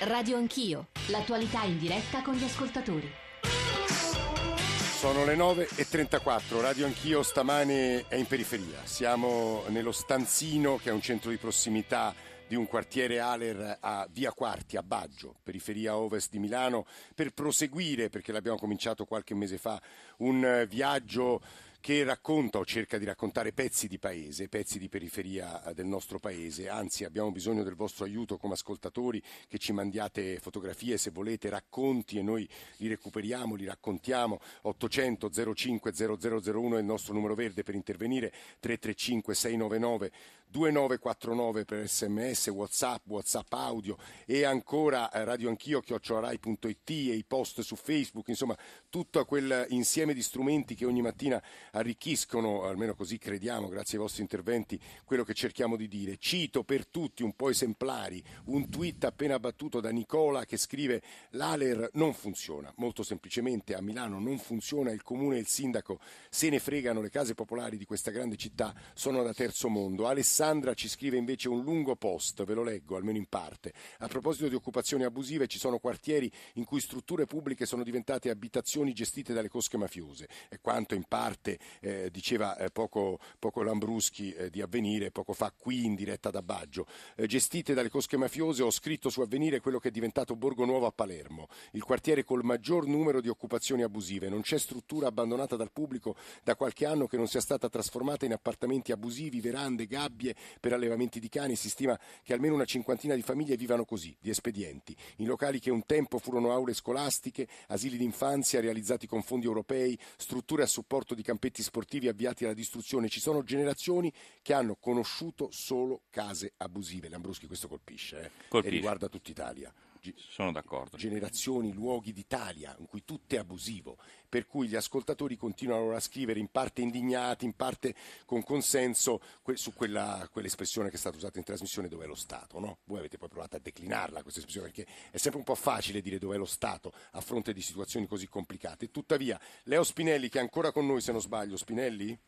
Radio Anch'io, l'attualità in diretta con gli ascoltatori. Sono le 9.34, Radio Anch'io stamane è in periferia. Siamo nello stanzino che è un centro di prossimità di un quartiere Aler a Via Quarti, a Baggio, periferia ovest di Milano, per proseguire, perché l'abbiamo cominciato qualche mese fa, un viaggio che racconta o cerca di raccontare pezzi di paese, pezzi di periferia eh, del nostro paese. Anzi, abbiamo bisogno del vostro aiuto come ascoltatori, che ci mandiate fotografie se volete, racconti e noi li recuperiamo, li raccontiamo. 800 05 0001 è il nostro numero verde per intervenire, 335 699 2949 per sms, whatsapp, whatsapp audio e ancora eh, radio anch'io, chiocciolarai.it e i post su Facebook, insomma tutto quel insieme di strumenti che ogni mattina arricchiscono, almeno così crediamo, grazie ai vostri interventi, quello che cerchiamo di dire. Cito per tutti un po' esemplari un tweet appena battuto da Nicola che scrive l'Aler non funziona, molto semplicemente a Milano non funziona, il comune e il sindaco se ne fregano, le case popolari di questa grande città sono da terzo mondo. Alessandro Alessandra ci scrive invece un lungo post, ve lo leggo almeno in parte. A proposito di occupazioni abusive, ci sono quartieri in cui strutture pubbliche sono diventate abitazioni gestite dalle cosche mafiose. E quanto in parte eh, diceva eh, poco, poco, Lambruschi eh, di Avvenire, poco fa qui in diretta da Baggio. Eh, gestite dalle cosche mafiose, ho scritto su Avvenire quello che è diventato Borgo Nuovo a Palermo, il quartiere col maggior numero di occupazioni abusive. Non c'è struttura abbandonata dal pubblico da qualche anno che non sia stata trasformata in appartamenti abusivi, verande, gabbie per allevamenti di cani. Si stima che almeno una cinquantina di famiglie vivano così, di espedienti, in locali che un tempo furono aule scolastiche, asili d'infanzia realizzati con fondi europei, strutture a supporto di campetti sportivi avviati alla distruzione. Ci sono generazioni che hanno conosciuto solo case abusive. Lambruschi questo colpisce, eh? colpisce. e riguarda tutta Italia. Sono d'accordo. Generazioni, luoghi d'Italia in cui tutto è abusivo, per cui gli ascoltatori continuano a scrivere in parte indignati, in parte con consenso su quella, quell'espressione che è stata usata in trasmissione dove è lo Stato. No? Voi avete poi provato a declinarla questa espressione perché è sempre un po' facile dire dove è lo Stato a fronte di situazioni così complicate. Tuttavia, Leo Spinelli, che è ancora con noi se non sbaglio, Spinelli?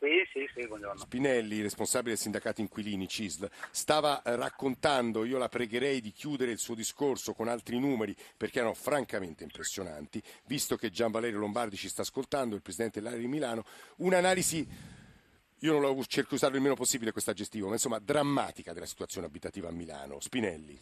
Sì, sì, sì, buongiorno. Spinelli, responsabile del sindacato inquilini CISL, stava raccontando, io la pregherei di chiudere il suo discorso con altri numeri perché erano francamente impressionanti, visto che Gian Valerio Lombardi ci sta ascoltando, il presidente dell'area di Milano, un'analisi io non lo cerco di usare il meno possibile questo aggettivo, ma insomma drammatica della situazione abitativa a Milano. Spinelli.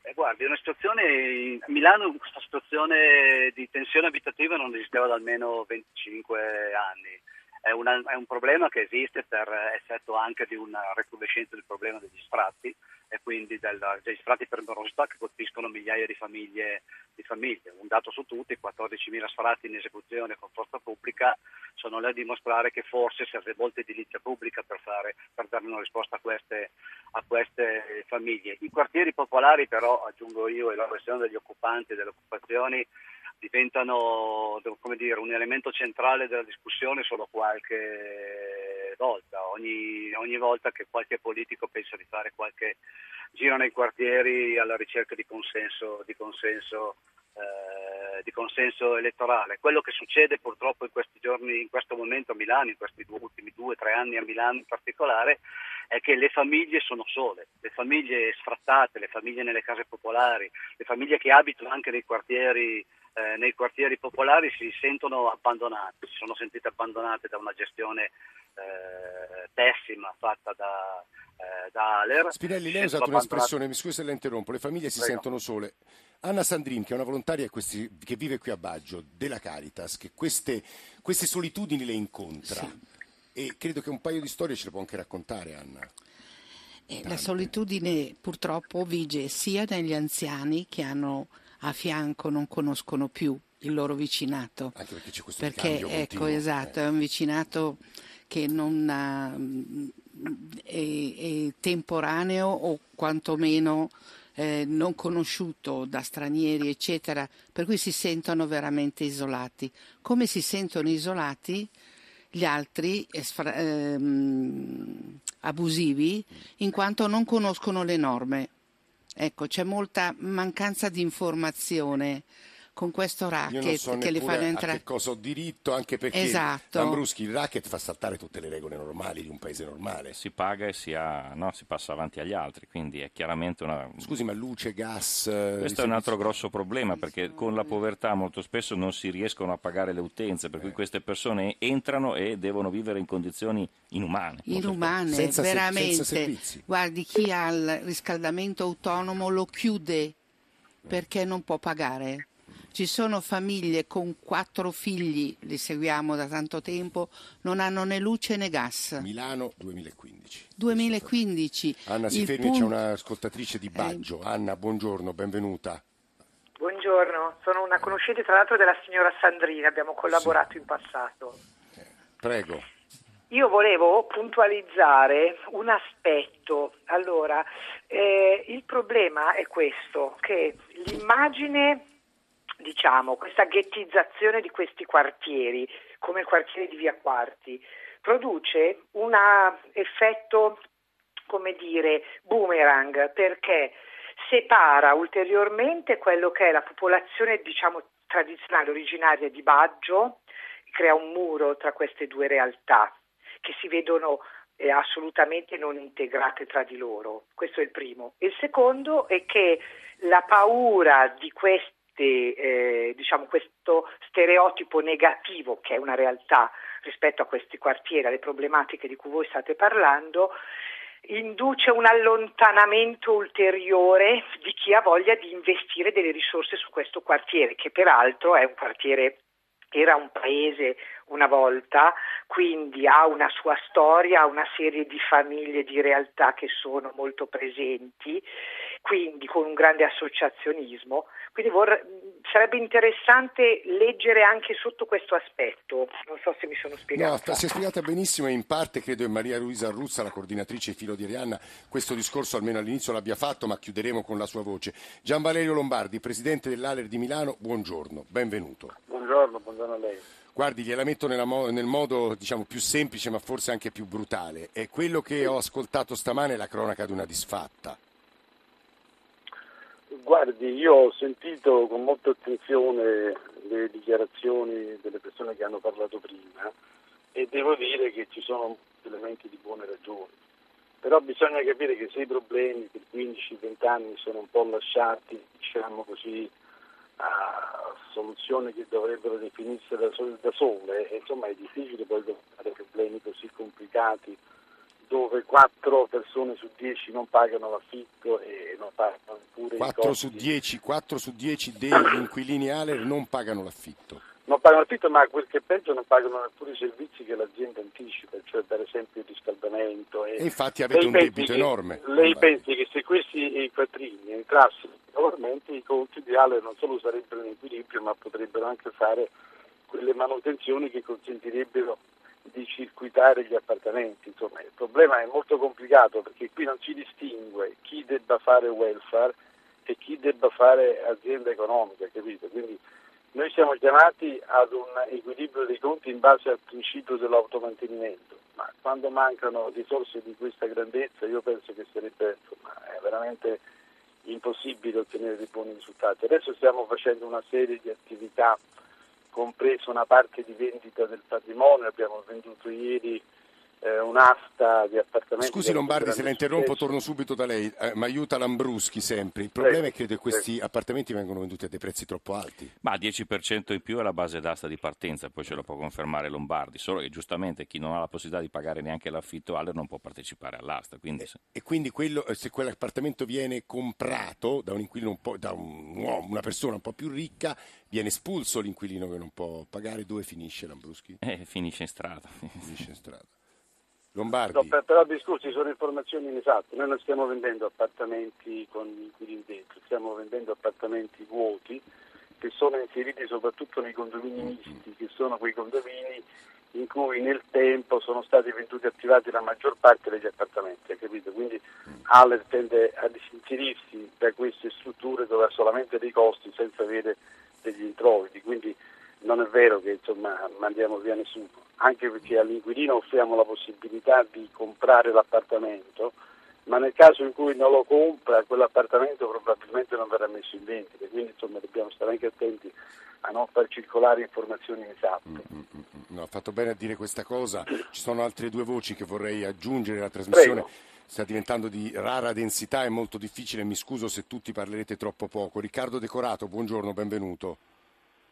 Eh, guardi, una situazione a Milano questa situazione di tensione abitativa non esisteva da almeno 25 anni è, una, è, un problema che esiste per effetto anche di una recrudescenza del problema degli sfratti e quindi del, degli sfratti per morosità che colpiscono migliaia di famiglie, di famiglie. Un dato su tutti, 14.000 sfratti in esecuzione con forza pubblica sono lì a dimostrare che forse serve molta edilizia pubblica per, fare, per dare una risposta a queste, a queste famiglie. I quartieri popolari però, aggiungo io, e la questione degli occupanti e delle occupazioni diventano dire, un elemento centrale della discussione solo qualche volta, ogni, ogni, volta che qualche politico pensa di fare qualche giro nei quartieri alla ricerca di consenso, di consenso, eh, di consenso elettorale. Quello che succede purtroppo in questi giorni, in questo momento a Milano, in questi due, ultimi due o tre anni a Milano in particolare, è che le famiglie sono sole, le famiglie sfrattate, le famiglie nelle case popolari, le famiglie che abitano anche nei quartieri eh, nei quartieri popolari si sentono abbandonate, si sono sentite abbandonate da una gestione eh, pessima fatta da, eh, da Aler. Spinelli, lei ha usato un'espressione, mi scusi se la interrompo, le famiglie si Prego. sentono sole. Anna Sandrin, che è una volontaria questi, che vive qui a Baggio, della Caritas, che queste, queste solitudini le incontra. Sì. E credo che un paio di storie ce le può anche raccontare, Anna. Eh, la solitudine purtroppo vige sia negli anziani che hanno a fianco non conoscono più il loro vicinato. Anche perché c'è questo perché, ecco, continuo. esatto, eh. è un vicinato che non ha, è, è, temporaneo o quantomeno eh, non conosciuto da stranieri, eccetera, per cui si sentono veramente isolati. Come si sentono isolati gli altri ehm, abusivi in quanto non conoscono le norme. Ecco, c'è molta mancanza di informazione con questo racket so che li fanno entrare. A che cosa ho diritto, anche perché esatto. Lambruschi il racket fa saltare tutte le regole normali di un paese normale. Si paga e si, ha, no, si passa avanti agli altri, quindi è chiaramente una. Scusi, ma luce, gas. Eh, Questo è un altro grosso problema perché con la povertà molto spesso non si riescono a pagare le utenze, per cui eh. queste persone entrano e devono vivere in condizioni inumane. Inumane, senza, veramente. Senza Guardi, chi ha il riscaldamento autonomo lo chiude perché non può pagare. Ci sono famiglie con quattro figli, li seguiamo da tanto tempo, non hanno né luce né gas. Milano 2015. 2015. Anna si fermi, punto... c'è un'ascoltatrice di Baggio. Eh... Anna, buongiorno, benvenuta. Buongiorno, sono una conoscente tra l'altro della signora Sandrina, abbiamo collaborato sì. in passato. Prego. Io volevo puntualizzare un aspetto. Allora, eh, il problema è questo, che l'immagine, diciamo, questa ghettizzazione di questi quartieri, come il quartiere di Via Quarti, produce un effetto, come dire, boomerang, perché separa ulteriormente quello che è la popolazione, diciamo, tradizionale, originaria di Baggio, crea un muro tra queste due realtà che si vedono eh, assolutamente non integrate tra di loro. Questo è il primo. Il secondo è che la paura di queste, eh, diciamo, questo stereotipo negativo, che è una realtà rispetto a questi quartieri, alle problematiche di cui voi state parlando, induce un allontanamento ulteriore di chi ha voglia di investire delle risorse su questo quartiere, che peraltro è un quartiere era un paese una volta, quindi ha una sua storia, ha una serie di famiglie, di realtà che sono molto presenti, quindi con un grande associazionismo. Quindi vorrei, sarebbe interessante leggere anche sotto questo aspetto. Non so se mi sono spiegata. No, si è spiegata benissimo e in parte credo che Maria Luisa Ruzza, la coordinatrice filo di Arianna, questo discorso almeno all'inizio l'abbia fatto, ma chiuderemo con la sua voce. Gian Valerio Lombardi, presidente dell'Aler di Milano, buongiorno, benvenuto. Buongiorno, buongiorno a lei. Guardi, gliela metto mo- nel modo diciamo, più semplice ma forse anche più brutale. È quello che ho ascoltato stamane la cronaca di una disfatta. Guardi, io ho sentito con molta attenzione le dichiarazioni delle persone che hanno parlato prima e devo dire che ci sono elementi di buone ragioni. Però bisogna capire che se i problemi per 15-20 anni sono un po' lasciati, diciamo così, a soluzioni che dovrebbero definirsi da, da sole, e, insomma è difficile poi fare problemi così complicati dove 4 persone su 10 non pagano l'affitto e non pagano neppure 4 su 10, 4 su 10 degli inquilini Aler non pagano l'affitto. Non pagano l'affitto, ma quel che è peggio non pagano neppure i servizi che l'azienda anticipa, cioè per esempio il riscaldamento. E, e infatti avete un debito che, enorme. Lei pensi che se questi quattrini entrassero regolarmente i conti di Ale non solo sarebbero in equilibrio, ma potrebbero anche fare quelle manutenzioni che consentirebbero di circuitare gli appartamenti. Insomma, il problema è molto complicato perché qui non si distingue chi debba fare welfare e chi debba fare azienda economica, capito? Quindi noi siamo chiamati ad un equilibrio dei conti in base al principio dell'automantenimento, ma quando mancano risorse di questa grandezza io penso che sarebbe insomma, veramente impossibile ottenere dei buoni risultati. Adesso stiamo facendo una serie di attività, compresa una parte di vendita del patrimonio, abbiamo venduto ieri eh, un'asta di appartamenti. Scusi Lombardi, se la interrompo stesso. torno subito da lei, eh, ma aiuta Lambruschi sempre. Il problema prego, è che questi prego. appartamenti vengono venduti a dei prezzi troppo alti. Ma 10% in più è la base d'asta di partenza, poi ce lo può confermare Lombardi, solo che giustamente chi non ha la possibilità di pagare neanche l'affitto Aller non può partecipare all'asta. Quindi... E, e, quindi quello, eh, se quell'appartamento viene comprato da un inquilino un po', da un uomo, una persona un po' più ricca, viene espulso l'inquilino che non può pagare, dove finisce Lambruschi? Eh, finisce in strada. Finisce in strada. Lombardi. No, per, però discorsi sono informazioni inesatte, noi non stiamo vendendo appartamenti con inquilini dentro, stiamo vendendo appartamenti vuoti che sono inseriti soprattutto nei condomini misti, che sono quei condomini in cui nel tempo sono stati venduti e attivati la maggior parte degli appartamenti, capito? Quindi Aller tende a disinserirsi da queste strutture dove ha solamente dei costi senza avere degli introiti, quindi non è vero che insomma, mandiamo via nessuno, anche perché all'inquilino offriamo la possibilità di comprare l'appartamento ma nel caso in cui non lo compra quell'appartamento probabilmente non verrà messo in vendita, quindi insomma dobbiamo stare anche attenti a non far circolare informazioni esatte. Mm, mm, mm, mm, no, ha fatto bene a dire questa cosa, ci sono altre due voci che vorrei aggiungere alla trasmissione. Prego sta diventando di rara densità e molto difficile, mi scuso se tutti parlerete troppo poco. Riccardo Decorato, buongiorno, benvenuto.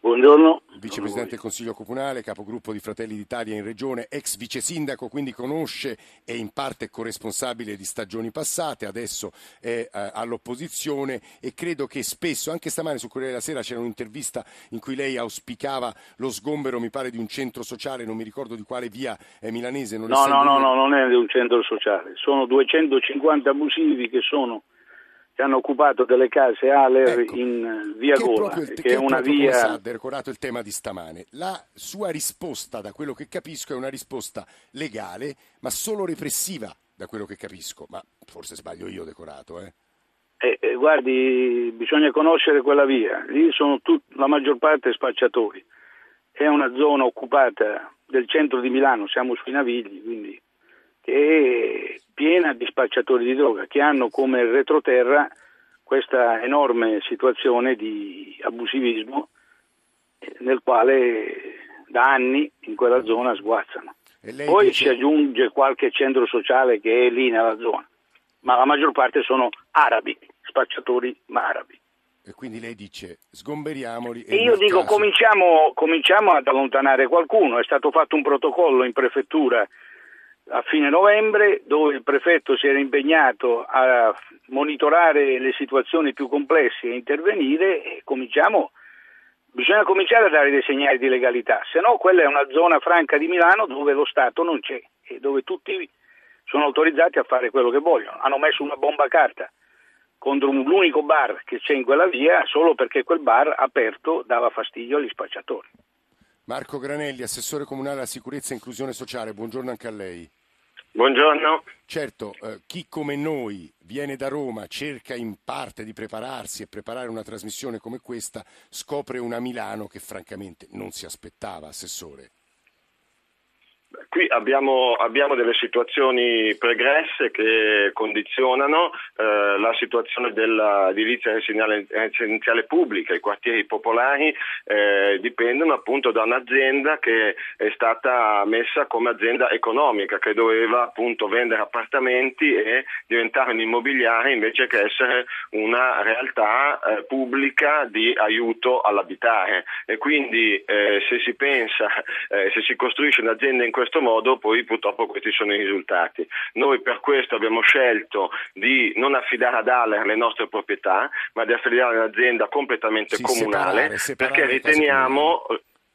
Buongiorno. Vicepresidente del Consiglio Comunale, capogruppo di Fratelli d'Italia in Regione, ex vice sindaco, quindi conosce e in parte è corresponsabile di stagioni passate, adesso è eh, all'opposizione e credo che spesso, anche stamane su Corriere della Sera c'era un'intervista in cui lei auspicava lo sgombero, mi pare, di un centro sociale, non mi ricordo di quale via eh, milanese. No, no, no, no, non è di un centro sociale, sono 250 abusivi che sono hanno occupato delle case Aler ecco, in via che Gola, proprio, che, che è una via... Ha decorato il tema di stamane. La sua risposta, da quello che capisco, è una risposta legale, ma solo repressiva, da quello che capisco. Ma forse sbaglio io, decorato, eh? Eh, eh, guardi, bisogna conoscere quella via. Lì sono tut- la maggior parte spacciatori. È una zona occupata del centro di Milano, siamo sui Navigli, quindi che è piena di spacciatori di droga che hanno come retroterra questa enorme situazione di abusivismo nel quale da anni in quella zona sguazzano. Poi dice... si aggiunge qualche centro sociale che è lì nella zona, ma la maggior parte sono arabi, spacciatori ma arabi. E quindi lei dice sgomberiamoli. E, io dico caso... cominciamo, cominciamo ad allontanare qualcuno, è stato fatto un protocollo in prefettura a fine novembre dove il prefetto si era impegnato a monitorare le situazioni più complesse e intervenire e cominciamo, bisogna cominciare a dare dei segnali di legalità, se no quella è una zona franca di Milano dove lo Stato non c'è e dove tutti sono autorizzati a fare quello che vogliono. Hanno messo una bomba a carta contro l'unico bar che c'è in quella via solo perché quel bar aperto dava fastidio agli spacciatori. Marco Granelli, assessore comunale alla sicurezza e inclusione sociale, buongiorno anche a lei. Buongiorno. Certo, eh, chi come noi viene da Roma, cerca in parte di prepararsi e preparare una trasmissione come questa, scopre una Milano che francamente non si aspettava, Assessore. Qui abbiamo, abbiamo, delle situazioni pregresse che condizionano eh, la situazione dell'edilizia residenziale pubblica, i quartieri popolari eh, dipendono appunto da un'azienda che è stata messa come azienda economica, che doveva appunto vendere appartamenti e diventare un immobiliare invece che essere una realtà eh, pubblica di aiuto all'abitare. E quindi eh, se si pensa, eh, se si costruisce un'azienda in questo questo modo poi purtroppo questi sono i risultati. Noi per questo abbiamo scelto di non affidare ad Aller le nostre proprietà, ma di affidare un'azienda completamente sì, comunale, separare, separare perché riteniamo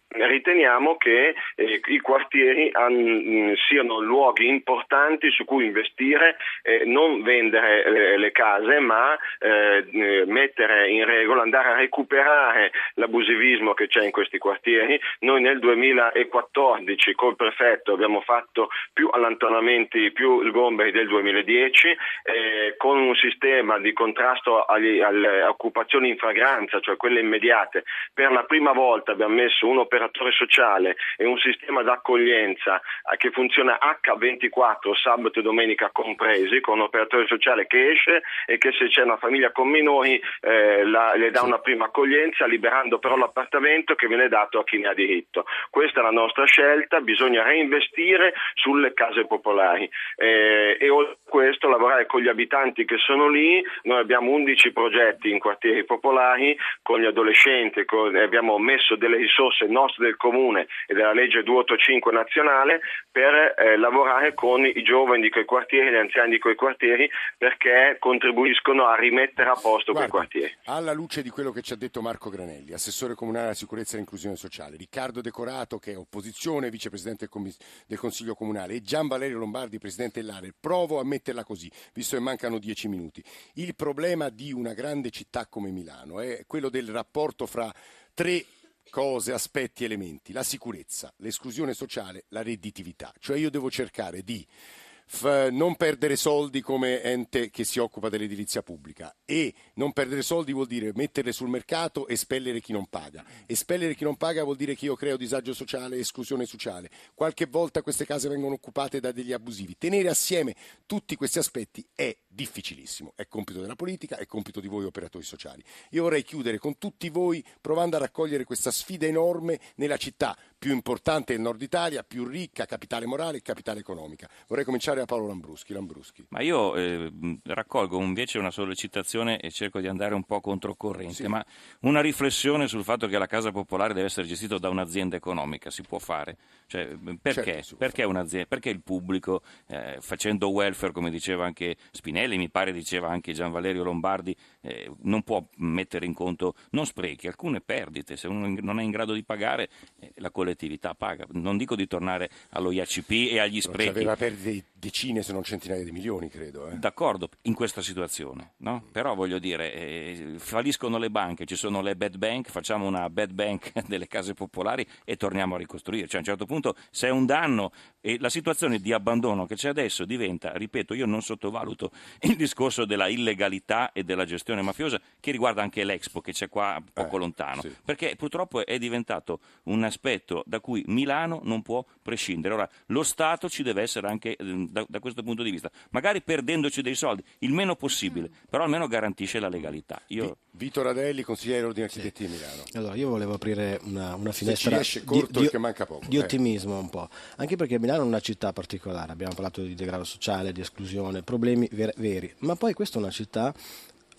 riteniamo che eh, i quartieri han, mm, siano luoghi importanti su cui investire, eh, non vendere eh, le case, ma eh, mettere in regola, andare a recuperare l'abusivismo che c'è in questi quartieri. Noi nel 2014 col prefetto abbiamo fatto più allontanamenti, più sgomberi del 2010, eh, con un sistema di contrasto agli, alle occupazioni in fragranza, cioè quelle immediate. Per la prima volta abbiamo messo un operatore operatore sociale e un sistema d'accoglienza eh, che funziona H24 sabato e domenica compresi con un operatore sociale che esce e che se c'è una famiglia con minori eh, la, le dà una prima accoglienza liberando però l'appartamento che viene dato a chi ne ha diritto. Questa è la nostra scelta, bisogna reinvestire sulle case popolari eh, e oltre a questo lavorare con gli abitanti che sono lì, noi abbiamo 11 progetti in quartieri popolari con gli adolescenti, con, abbiamo messo delle risorse nostre del comune e della legge 285 nazionale per eh, lavorare con i giovani di quei quartieri, gli anziani di quei quartieri perché contribuiscono a rimettere a posto Guarda, quei quartieri. Alla luce di quello che ci ha detto Marco Granelli, assessore comunale alla sicurezza e all'inclusione sociale, Riccardo Decorato che è opposizione, vicepresidente del Consiglio Comunale e Gian Valerio Lombardi, presidente dell'ARE, provo a metterla così, visto che mancano dieci minuti. Il problema di una grande città come Milano è quello del rapporto fra tre cose, aspetti, elementi, la sicurezza, l'esclusione sociale, la redditività. Cioè io devo cercare di f- non perdere soldi come ente che si occupa dell'edilizia pubblica e non perdere soldi vuol dire metterle sul mercato e spellere chi non paga. Espellere chi non paga vuol dire che io creo disagio sociale e esclusione sociale. Qualche volta queste case vengono occupate da degli abusivi. Tenere assieme tutti questi aspetti è difficilissimo, è compito della politica, è compito di voi operatori sociali. Io vorrei chiudere con tutti voi provando a raccogliere questa sfida enorme nella città più importante del nord Italia, più ricca, capitale morale e capitale economica. Vorrei cominciare da Paolo Lambruschi. Lambruschi. Ma io eh, raccolgo invece una sollecitazione e cerco di andare un po' controcorrente, sì. ma una riflessione sul fatto che la Casa Popolare deve essere gestita da un'azienda economica, si può fare? Cioè, perché? Certo, perché, un'azienda? perché il pubblico, eh, facendo welfare, come diceva anche Spinelli, mi pare diceva anche Gian Valerio Lombardi, eh, non può mettere in conto, non sprechi, alcune perdite, se uno non è in grado di pagare, eh, la collettività paga. Non dico di tornare allo IACP e agli sprechi. Aveva perdite decine se non centinaia di milioni, credo. Eh. D'accordo, in questa situazione, no? però voglio dire, eh, falliscono le banche, ci sono le bad bank, facciamo una bad bank delle case popolari e torniamo a ricostruire. Cioè, a un certo punto, se è un danno e la situazione di abbandono che c'è adesso diventa, ripeto, io non sottovaluto il discorso della illegalità e della gestione mafiosa che riguarda anche l'Expo che c'è qua poco eh, lontano, sì. perché purtroppo è diventato un aspetto da cui Milano non può prescindere. Ora, lo Stato ci deve essere anche ehm, da, da questo punto di vista, magari perdendoci dei soldi, il meno possibile, però almeno garantisce la legalità. Io... Vito Radelli, consigliere dell'Ordine Architetti sì. di Milano. Allora, io volevo aprire una, una finestra di, di, di, ottimismo un po', anche perché Milano è una città particolare, abbiamo parlato di degrado sociale, di esclusione, problemi ver- veri, ma poi questa è una città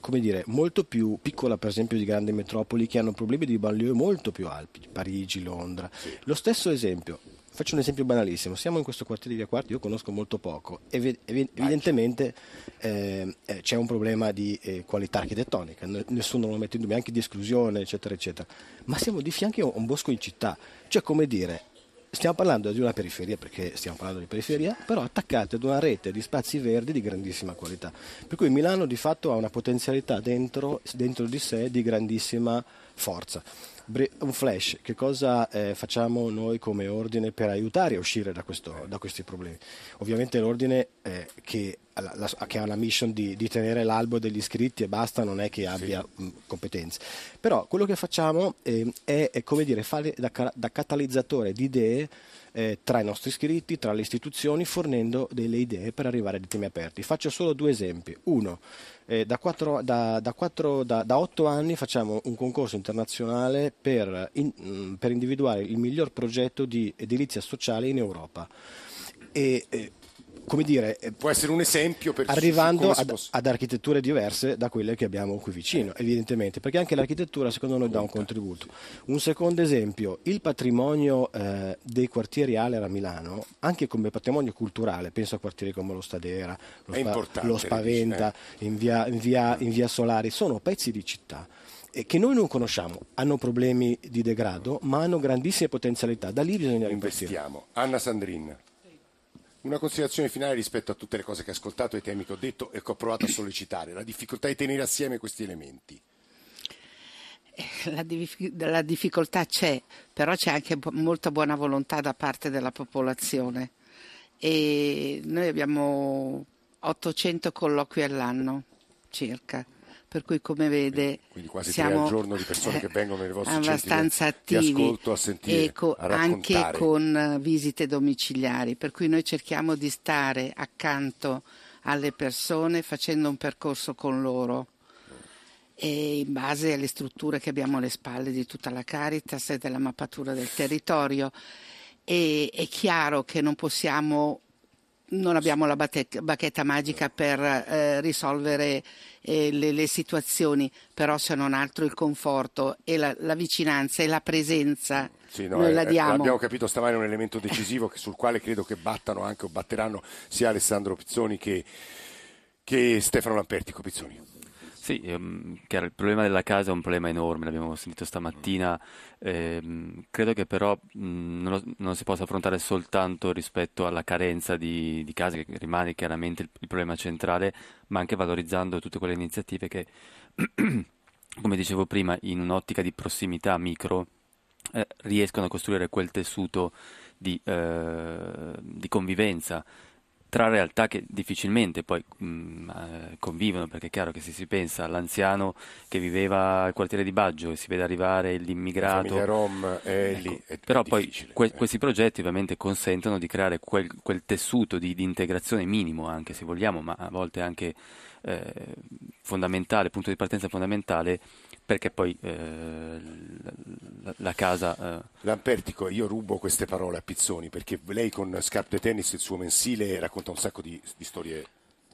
come dire, molto più piccola per esempio di grandi metropoli che hanno problemi di banlieue molto più alti, Parigi, Londra. Lo stesso esempio, faccio un esempio banalissimo, siamo in questo quartiere di Via Quarti, io conosco molto poco, ev- ev- evidentemente eh, eh, c'è un problema di eh, qualità architettonica, nessuno lo mette in dubbio, anche di esclusione, eccetera, eccetera, ma siamo di fianco a un bosco in città, cioè come dire, stiamo parlando di una periferia, perché stiamo parlando di periferia, però attaccate ad una rete di spazi verdi di grandissima qualità. Per cui Milano di fatto ha una potenzialità dentro, dentro di sé di grandissima forza un flash, che cosa eh, facciamo noi come ordine per aiutare a uscire da, questo, da questi problemi? Ovviamente l'ordine eh, che, la, la, che, ha la mission di, di, tenere l'albo degli iscritti e basta, non è che abbia sì. mh, competenze. Però quello che facciamo eh, è, è, come dire, fare da, da catalizzatore di idee eh, tra i nostri iscritti, tra le istituzioni, fornendo delle idee per arrivare a dei temi aperti. Faccio solo due esempi. Uno, eh, da, quattro, da, da, quattro, da, otto anni facciamo un concorso internazionale per, in, mm, per individuare il miglior progetto di edilizia sociale in Europa. E, eh, come dire, eh, può essere un esempio per arrivando ad, ad, architetture diverse da quelle che abbiamo qui vicino, evidentemente, perché anche l'architettura secondo noi dà un contributo. Un secondo esempio, il patrimonio eh, dei quartieri Aler a Milano, anche come patrimonio culturale, penso a quartieri come lo Stadera, lo, spa, lo Spaventa, eh. in, via, in, via, in via Solari, sono pezzi di città che noi non conosciamo, hanno problemi di degrado, ma hanno grandissime potenzialità. Da lì bisogna investiamo. Anna Sandrin. Una considerazione finale rispetto a tutte le cose che ho ascoltato ai temi che ho detto e che ho provato a sollecitare, la difficoltà di tenere assieme questi elementi. Eh, la, dif- la difficoltà c'è, però c'è anche molta buona volontà da parte della popolazione e noi abbiamo 800 colloqui all'anno circa per cui come vede quindi quasi siamo tre al giorno di persone che vengono nei vostri abbastanza attivi sentire, e co- anche con visite domiciliari, per cui noi cerchiamo di stare accanto alle persone facendo un percorso con loro e in base alle strutture che abbiamo alle spalle di tutta la Caritas e della mappatura del territorio. E, è chiaro che non possiamo non abbiamo la bacchetta magica per eh, risolvere eh, le, le, situazioni, però se non altro il conforto e la, la vicinanza e la presenza sì, no, noi la diamo. L'abbiamo capito stamani è un elemento decisivo sul quale credo che battano anche o batteranno sia Alessandro Pizzoni che, che Stefano Lampertico Pizzoni. Sì, ehm, chiaro, il problema della casa è un problema enorme, l'abbiamo sentito stamattina, ehm, credo che però mh, non, lo, non, si possa affrontare soltanto rispetto alla carenza di, di case, che rimane chiaramente il, il, problema centrale, ma anche valorizzando tutte quelle iniziative che, come dicevo prima, in un'ottica di prossimità micro eh, riescono a costruire quel tessuto di, eh, di convivenza tra realtà che difficilmente poi mh, mm, eh, convivono, perché è chiaro che se si pensa all'anziano che viveva al quartiere di Baggio e si vede arrivare l'immigrato... Rom è ecco, lì, è però poi que- questi progetti ovviamente consentono di creare quel, quel tessuto di, di, integrazione minimo anche se vogliamo, ma a volte anche eh, fondamentale, punto di partenza fondamentale perché poi eh, la, la, casa... Eh... Lampertico, io rubo queste parole a Pizzoni perché lei con Scarpe Tennis, il suo mensile, racconta un sacco di, di storie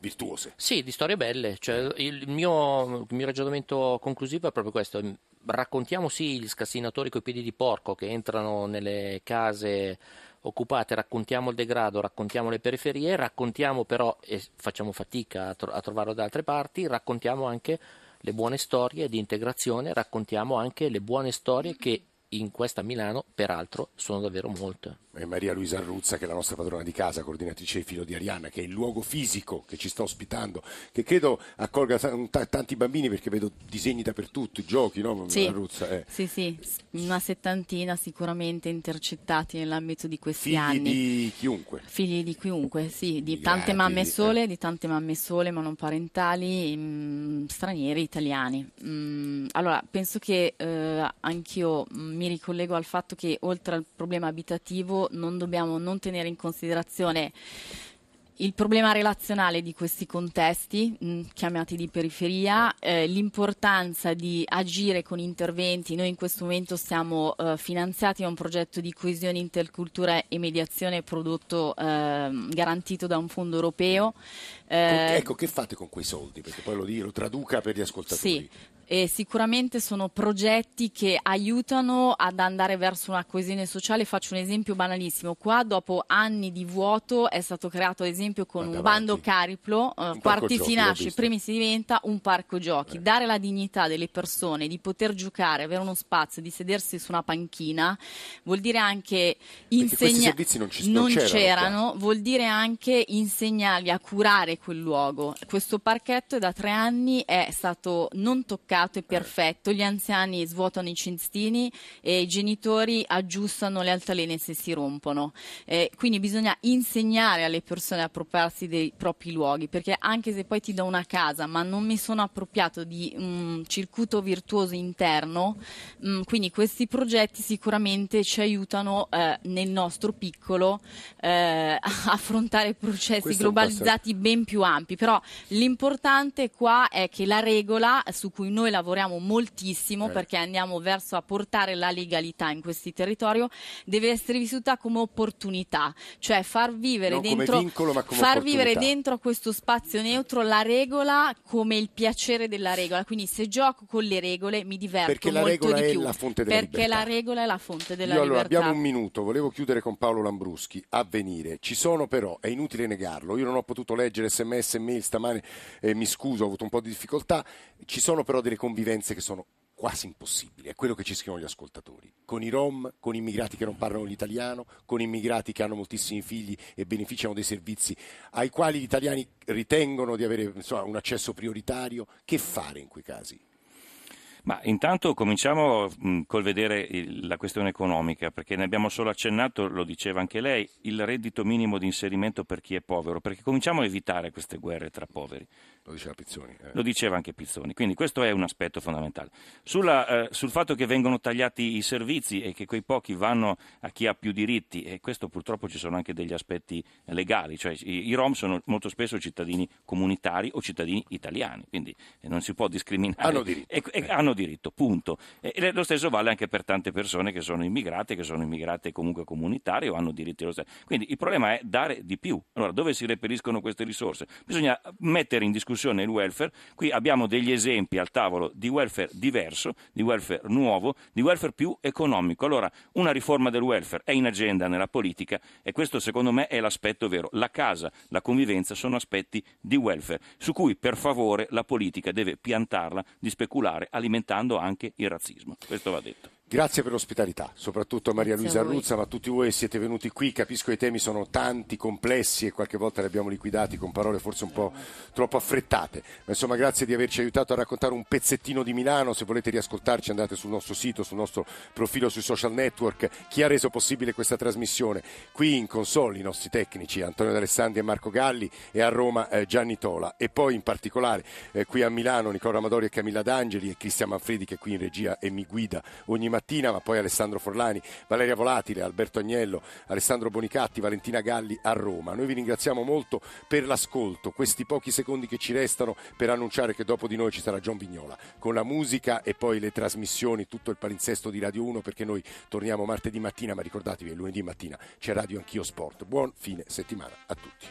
virtuose. Sì, di storie belle. Cioè, il, mio, il, mio, ragionamento conclusivo è proprio questo. Raccontiamo sì gli scassinatori coi piedi di porco che entrano nelle case occupate, raccontiamo il degrado, raccontiamo le periferie, raccontiamo però, e facciamo fatica a, tro- a trovarlo da altre parti, raccontiamo anche le buone storie di integrazione, raccontiamo anche le buone storie che in questa Milano, peraltro, sono davvero molte e Maria Luisa Arruzza, che è la nostra padrona di casa, coordinatrice di Filo di Arianna, che è il luogo fisico che ci sta ospitando, che credo accolga t- tanti bambini perché vedo disegni dappertutto, giochi, no? Sì, Arruzza, eh. sì, sì, una settantina sicuramente intercettati nell'ambito di questi Figli anni. di chiunque. Figli di chiunque, sì, di Migrati, tante mamme sole, eh. di tante mamme sole monoparentali, mh, mm, stranieri, italiani. Mh, allora, penso che eh, anch'io mh, mi ricollego al fatto che oltre al problema abitativo non dobbiamo non tenere in considerazione il problema relazionale di questi contesti mh, chiamati di periferia, eh, l'importanza di agire con interventi. Noi in questo momento siamo eh, finanziati a un progetto di coesione intercultura e mediazione prodotto eh, garantito da un fondo europeo. Eh, ecco, che fate con quei soldi? Perché poi lo, lo traduca per gli ascoltatori. Sì, e sicuramente sono progetti che aiutano ad andare verso una coesione sociale. Faccio un esempio banalissimo. Qua, dopo anni di vuoto, è stato creato, ad esempio, con un bando Cariplo. Eh, Un quarti si nasce, primi si diventa un parco giochi. Eh. Dare la dignità delle persone di poter giocare, avere uno spazio, di sedersi su una panchina, vuol dire anche questi insegnare. servizi non ci- non c'erano vuol dire anche insegnargli a curare quel luogo. Questo parchetto da tre anni è stato non toccato e Eh. perfetto. Gli anziani svuotano i cestini e i genitori aggiustano le altalene se si rompono. Eh, quindi bisogna insegnare alle persone a appropriarsi dei propri luoghi, perché anche se poi ti do una casa, ma non mi sono appropriato di un circuito virtuoso interno, mm, quindi questi progetti sicuramente ci aiutano eh, nel nostro piccolo eh, a affrontare processi Questo globalizzati ben più ampi. Però l'importante qua è che la regola su cui noi lavoriamo moltissimo Eh. perché andiamo verso a portare la legalità in questi territori deve essere vissuta come opportunità, cioè far vivere dentro vincolo, far vivere dentro questo spazio neutro la regola come il piacere della regola. Quindi se gioco con le regole mi diverto Perché la molto regola di è più. la fonte della perché la regola è la fonte della Io allora libertà. abbiamo un minuto, volevo chiudere con Paolo Lambruschi, a venire. Ci sono però, è inutile negarlo, io non ho potuto leggere sms e mail stamane, eh, mi scuso, ho avuto un po' di difficoltà, ci sono però delle convivenze che sono quasi impossibili, è quello che ci scrivono gli ascoltatori, con i rom, con immigrati che non parlano l'italiano, con immigrati che hanno moltissimi figli e beneficiano dei servizi ai quali gli italiani ritengono di avere insomma, un accesso prioritario, che fare in quei casi? Ma intanto cominciamo col vedere la questione economica, perché ne abbiamo solo accennato, lo diceva anche lei, il reddito minimo di inserimento per chi è povero, perché cominciamo a evitare queste guerre tra poveri. Lo diceva Pizzoni. eh. Lo diceva anche Pizzoni, quindi questo è un aspetto fondamentale. Sulla, eh, sul fatto che vengono tagliati i servizi e che quei pochi vanno a chi ha più diritti, e questo purtroppo ci sono anche degli aspetti legali, cioè i, i Rom sono molto spesso cittadini comunitari o cittadini italiani, quindi eh, non si può discriminare. Hanno diritto. E, e hanno diritto, punto. E lo stesso vale anche per tante persone che sono immigrate, che sono immigrate comunque comunitarie o hanno diritti lo stesso. Quindi il problema è dare di più. Allora, dove si reperiscono queste risorse? Bisogna mettere in discussione il welfare. Qui abbiamo degli esempi al tavolo di welfare diverso, di welfare nuovo, di welfare più economico. Allora, una riforma del welfare è in agenda nella politica e questo secondo me è l'aspetto vero. La casa, la convivenza sono aspetti di welfare su cui per favore la politica deve piantarla di speculare alimentando anche il razzismo. Questo va detto. Grazie per l'ospitalità, soprattutto a Maria Luisa a voi. Arruzza, ma a tutti voi che siete venuti qui. Capisco che i temi sono tanti, complessi e qualche volta li abbiamo liquidati con parole forse un po' troppo affrettate. Ma insomma, grazie di averci aiutato a raccontare un pezzettino di Milano. Se volete riascoltarci, andate sul nostro sito, sul nostro profilo sui social network. Chi ha reso possibile questa trasmissione? Qui in console i nostri tecnici Antonio D'Alessandri e Marco Galli e a Roma eh, Gianni Tola. E poi in particolare eh, qui a Milano Nicola Amadori e Camilla D'Angeli e Cristian Manfredi che è qui in regia e mi guida ogni mattina, ma poi Alessandro Forlani, Valeria Volatile, Alberto Agnello, Alessandro Bonicatti, Valentina Galli a Roma. Noi vi ringraziamo molto per l'ascolto, questi pochi secondi che ci restano per annunciare che dopo di noi ci sarà John Vignola con la musica e poi le trasmissioni, tutto il palinsesto di Radio 1 perché noi torniamo martedì mattina, ma ricordatevi che lunedì mattina c'è Radio Anch'io Sport. Buon fine settimana a tutti.